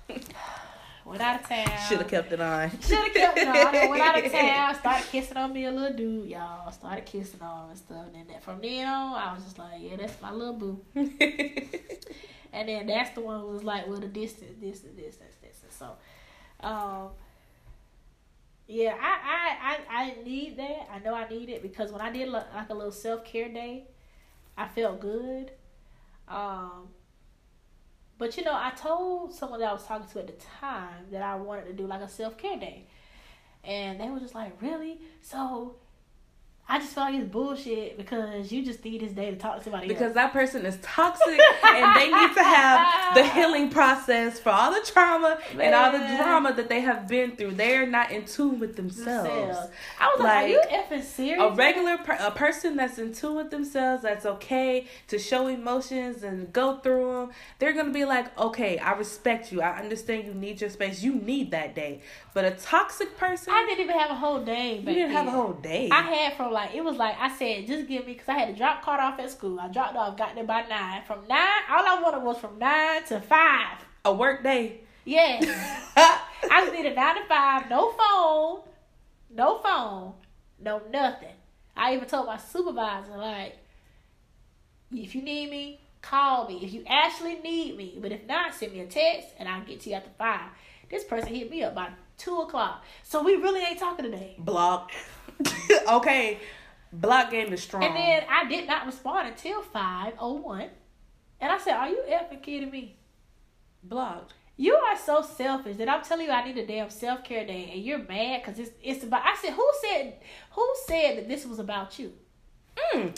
went out of town. Should have kept it on. Should have kept it on. I went out of town, started kissing on me a little dude, y'all. Started kissing on and stuff. And then that, from then on, I was just like, yeah, that's my little boo. And then that's the one who was like, well, the distance, distance, distance, distance. So, um, yeah, I, I, I, I need that. I know I need it because when I did like a little self care day, I felt good. Um, But you know, I told someone that I was talking to at the time that I wanted to do like a self care day. And they were just like, Really? So I just feel like it's bullshit because you just need this day to talk to somebody Because else. that person is toxic and they need to have the healing process for all the trauma and all the drama that they have been through. They're not in tune with themselves. Themselves. I was like, Are you Like, effing serious? A regular per- a person that's in tune with themselves, that's okay to show emotions and go through them. They're gonna be like, okay, I respect you. I understand you need your space. You need that day. But a toxic person, I didn't even have a whole day. you didn't have a whole day. I had from like it was like I said, just give me because I had to drop card off at school. I dropped off, got there by nine. From nine, all I wanted was from nine to five. a work day. Yes, I just needed nine to five, no phone, no phone, no nothing. I even told my supervisor like, if you need me, call me. If you actually need me, but if not, send me a text and I'll get to you after five. This person hit me up by two o'clock, so we really ain't talking today. Block. okay. Block game is strong. And then I did not respond until 501. And I said, Are you effing kidding me? blocked. You are so selfish that I'm telling you I need a damn self care day and you're mad because it's it's about I said, Who said who said that this was about you? Mm.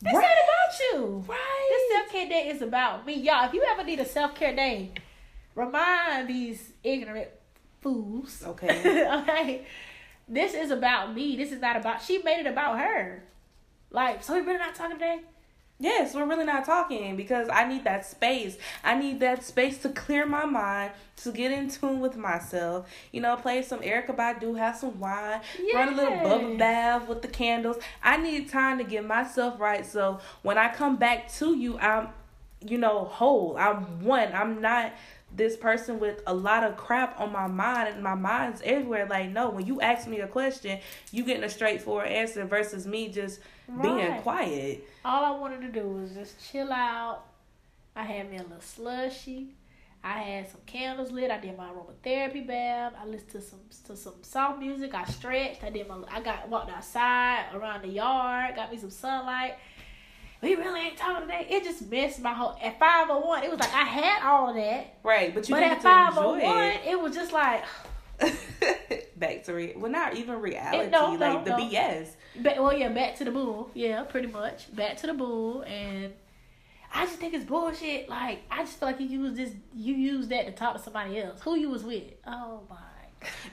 This Right. ain't about you. Right. This self care day is about me. Y'all, if you ever need a self care day, remind these ignorant fools. Okay. okay. This is about me. This is not about she made it about her. Like, so we really not talking today? Yes, we're really not talking because I need that space. I need that space to clear my mind, to get in tune with myself. You know, play some Erykah Badu, have some wine, run a little bubble bath with the candles. I need time to get myself right so when I come back to you, I'm, you know, whole. I'm one. I'm not this person with a lot of crap on my mind and my mind's everywhere. Like, no, when you ask me a question, you getting a straightforward answer versus me just being quiet. All I wanted to do was just chill out. I had me a little slushy. I had some candles lit. I did my aromatherapy bath. I listened to some to some soft music. I stretched. I did my. I got walked outside around the yard. Got me some sunlight. We really ain't talking today. It just messed my whole. At five oh one, it was like I had all that, Right, but you but at to five oh it. it was just like. Back to re- well, not even reality, no, no, like the no. BS. Well, yeah, back to the bull. Yeah, pretty much. Back to the bull, and I just think it's bullshit. Like, I just feel like you use this, you use that to talk to somebody else. Who you was with? Oh my.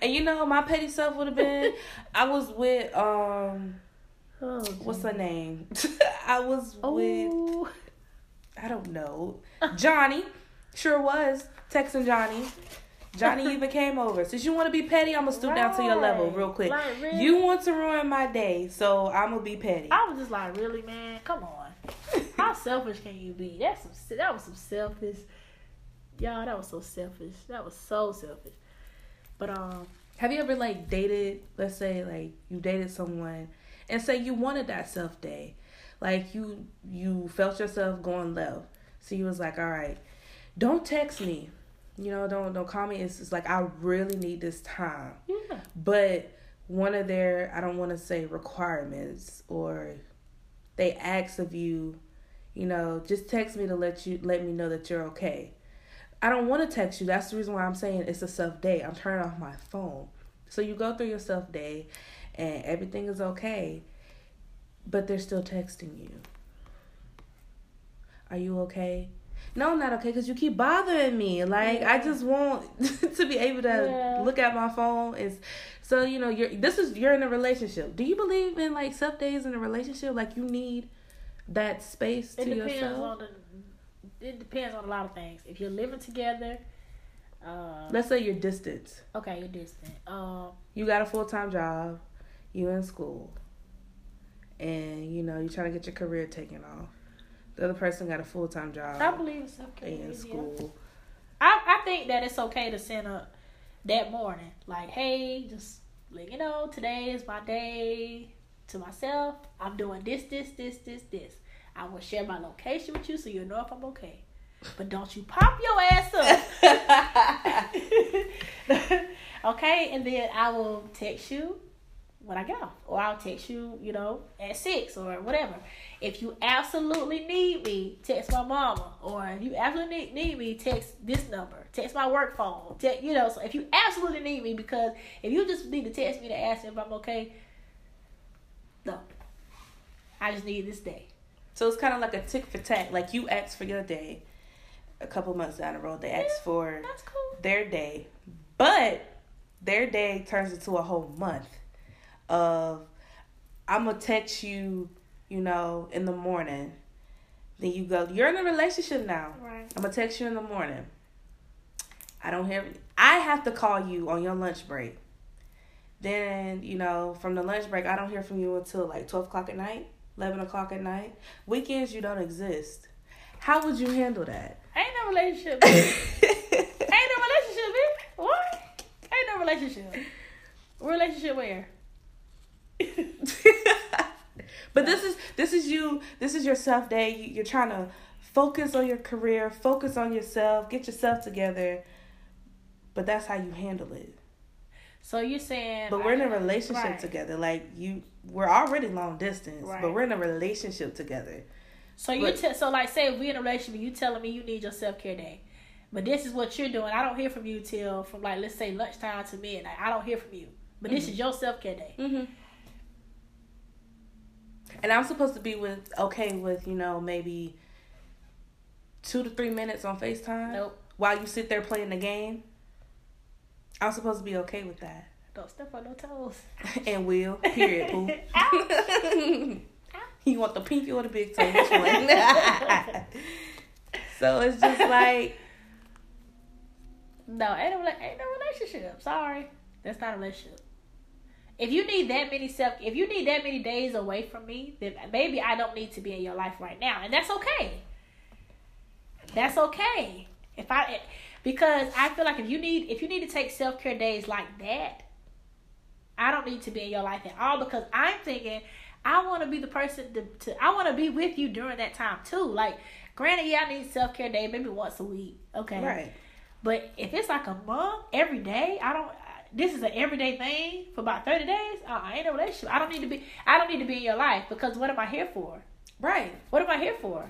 And you know, my petty self would have been, I was with um, Oh, what's her name? I was with, Oh, I don't know, Johnny. Sure was texting Johnny. Johnny even came over. Since you want to be petty, I'm gonna stoop down to your level real quick. Like, really? You want to ruin my day, so I'm gonna be petty. I was just like, really, man? Come on. How selfish can you be? That's some. That was some selfish. Y'all, that was so selfish. That was so selfish. But um, Have you ever like dated, let's say like you dated someone and say you wanted that self day. Like you you felt yourself going left. So you was like, All right, don't text me. You know, don't don't call me. It's, it's like I really need this time. yeah. But one of their I don't want to say requirements or they ask of you, you know, just text me to let you let me know that you're okay. I don't want to text you. That's the reason why I'm saying it's a self day. I'm turning off my phone. So you go through your self day and everything is okay, but they're still texting you. Are you okay? No, I'm not okay because you keep bothering me. Like I just want to be able to Yeah. look at my phone. Is so you know you're this is you're in a relationship. Do you believe in like self days in a relationship? Like you need that space It to depends yourself. on the. It depends on a lot of things. If you're living together, uh, Let's say you're distant. okay, you're distant. Um, You got a full time job. You in school, and you know you're trying to get your career taken off. The other person got a full time job. I believe self care. in school. I I think that it's okay to send up that morning, like, hey, just let you know today is my day to myself. I'm doing this, this, this, this, this. I will share my location with you so you'll know if I'm okay. But don't you pop your ass up. okay, and then I will text you when I get off, or I'll text you, you know, at six or whatever. If you absolutely need me, text my mama, or if you absolutely need, me, text this number, text my work phone, text, you know. So if you absolutely need me, because if you just need to text me to ask if I'm okay, no, I just need this day. So it's kind of like a tick for tack. Like you ask for your day, a couple months down the road, they ask Yeah, for That's cool. their day, but their day turns into a whole month of I'm gonna text you, you know, in the morning. Then you go, you're in a relationship now. Right. I'm gonna text you in the morning. I don't hear. I have to call you on your lunch break. Then you know, from the lunch break, I don't hear from you until like twelve o'clock at night, eleven o'clock at night. Weekends, you don't exist. How would you handle that? Ain't no relationship. Ain't no relationship. What? Ain't no relationship. Relationship where? but this is this is you. This is your self day. You- You're trying to focus on your career, focus on yourself, get yourself together. But that's how you handle it. So you're saying But we're in a relationship right. together. Like you, we're already long distance, Right. but we're in a relationship together. So you But- te- so like say if we in a relationship, you telling me you need your self care day, but this is what you're doing. I don't hear from you till from like let's say lunchtime to midnight. I don't hear from you, but this is your self care day. Mm-hmm. And I'm supposed to be with okay with you know maybe two to three minutes on Facetime Nope, while you sit there playing the game. I'm supposed to be okay with that. don't step on no toes. and will period. Ow. you want the pinky or the big toe? Which one? so it's just like No, ain't no, rela- ain't no relationship. Sorry, that's not a relationship. If you need that many self, if you need that many days away from me, then maybe I don't need to be in your life right now, and that's okay. That's okay. If I, because I feel like if you need, if you need to take self care days like that, I don't need to be in your life at all because I'm thinking I want to be the person to, to I want to be with you during that time too. Like, granted, yeah, I need self care day maybe once a week. Okay, right. but if it's like a month, every day, I don't. This is an everyday thing for about thirty days. Uh, I ain't in a relationship. I don't need to be. I don't need to be in your life because what am I here for? Right. What am I here for?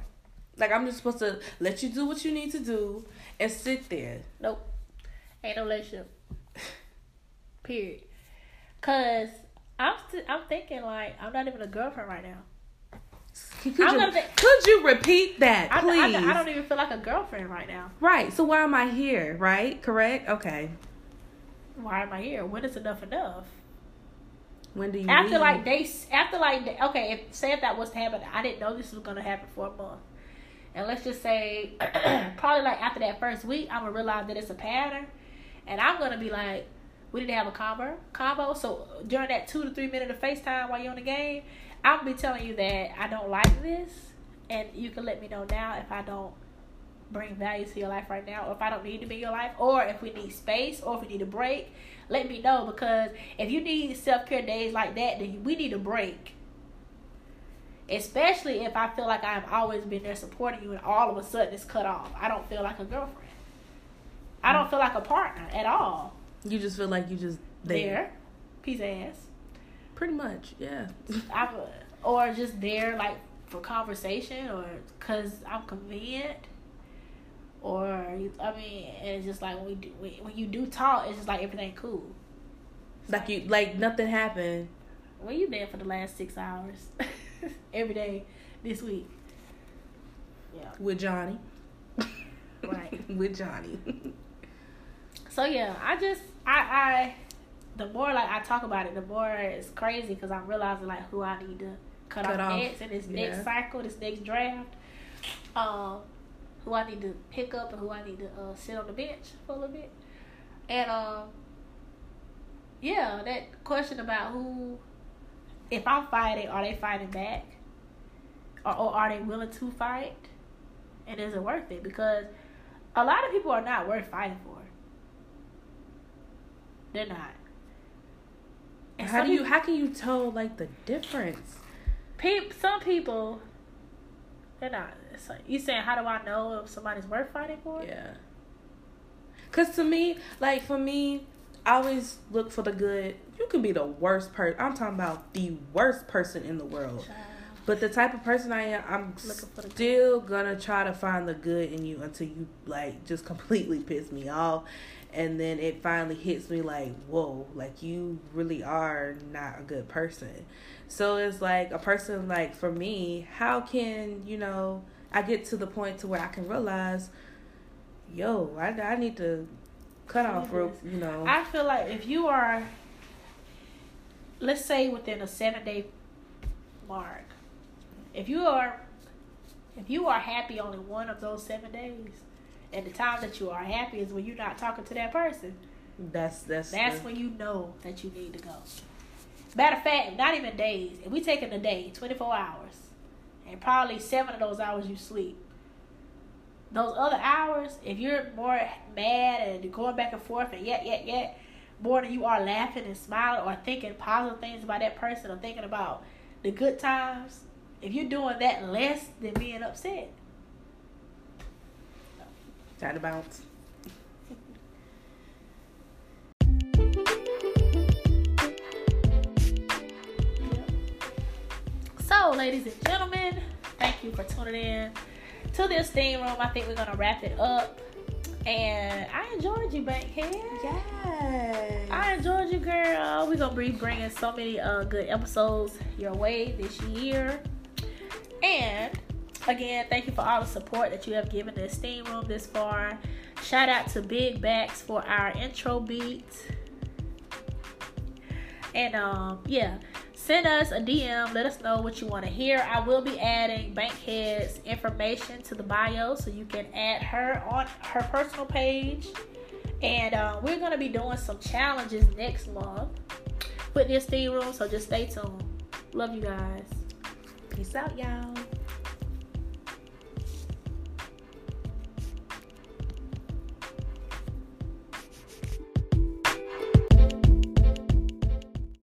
Like I'm just supposed to let you do what you need to do and sit there. Nope. Ain't no relationship. Period. Cause I'm st- I'm thinking like I'm not even a girlfriend right now. Could I'm you, could you repeat that, I, please? I, I don't even feel like a girlfriend right now. Right. So why am I here? Right. Correct. Okay. Why am I here? When is enough enough? When do you after leave? like they after like they- okay if say if that was to happen i didn't know this was gonna happen for a month and let's just say probably like after that first week i'm gonna realize that it's a pattern and i'm gonna be like we didn't have a combo combo so during that two to three minute of facetime while you're on the game i'm gonna be telling you that i don't like this and you can let me know now if i don't bring value to your life right now or if i don't need to be in your life or if we need space or if we need a break let me know because if you need self care days like that, then we need a break. Especially if I feel like I've always been there supporting you and all of a sudden it's cut off. I don't feel like a girlfriend. I don't feel like a partner at all. you just feel like you just there. There, piece of ass. Pretty much. Yeah. I'm, or just there like for conversation or because I'm convenient. Or I mean, and it's just like when we do, when you do talk, it's just like everything cool. like you like nothing happened. Where you been for the last six hours? Every day this week. Yeah. with Johnny. Right. with Johnny. So yeah, I just I I the more like I talk about it, the more it's crazy because I'm realizing like who I need to cut, Cut off, off. next in this Yeah. next cycle, this next draft. Um, who I need to pick up and who I need to uh, sit on the bench for a little bit, and um, yeah, that question about who, if I'm fighting, are they fighting back, or, or are they willing to fight, and is it worth it? Because a lot of people are not worth fighting for. They're not. And how do you peop- how can you tell like the difference? peop some people they're not it's like you saying how do I know if somebody's worth fighting for? Yeah. Cause to me, like for me, I always look for the good. You can be the worst person. I'm talking about the worst person in the world. But the type of person I am, I'm still gonna try to find the good in you until you like just completely piss me off. And then it finally hits me like, whoa, like you really are not a good person. So it's like a person like for me, how can, you know, I get to the point to where I can realize, yo, I, I need to cut off rope, you know. I feel like if you are, let's say within a seven day mark, if you are, if you are happy only one of those seven days, and the time that you are happy is when you're not talking to that person. That's that's that's the, when you know that you need to go. Matter of fact, not even days. If we taking a day, twenty four hours, and probably seven of those hours you sleep. Those other hours, if you're more mad and going back and forth and yet, yet, yet, more than you are laughing and smiling or thinking positive things about that person or thinking about the good times, if you're doing that less than being upset, time to bounce. So, ladies and gentlemen, thank you for tuning in to this Esteem Room. I think we're gonna wrap it up. And I enjoyed you, Bankhead. Yes. I enjoyed you, girl. We're gonna be bringing so many uh, good episodes your way this year. And again, thank you for all the support that you have given the Esteem Room this far. Shout out to Big Backs for our intro beats. And um, yeah, send us a DM. Let us know what you want to hear. I will be adding Bankhead's information to the bio so you can add her on her personal page. And uh, we're going to be doing some challenges next month with this Esteem Room. So just stay tuned. Love you guys. Peace out, y'all.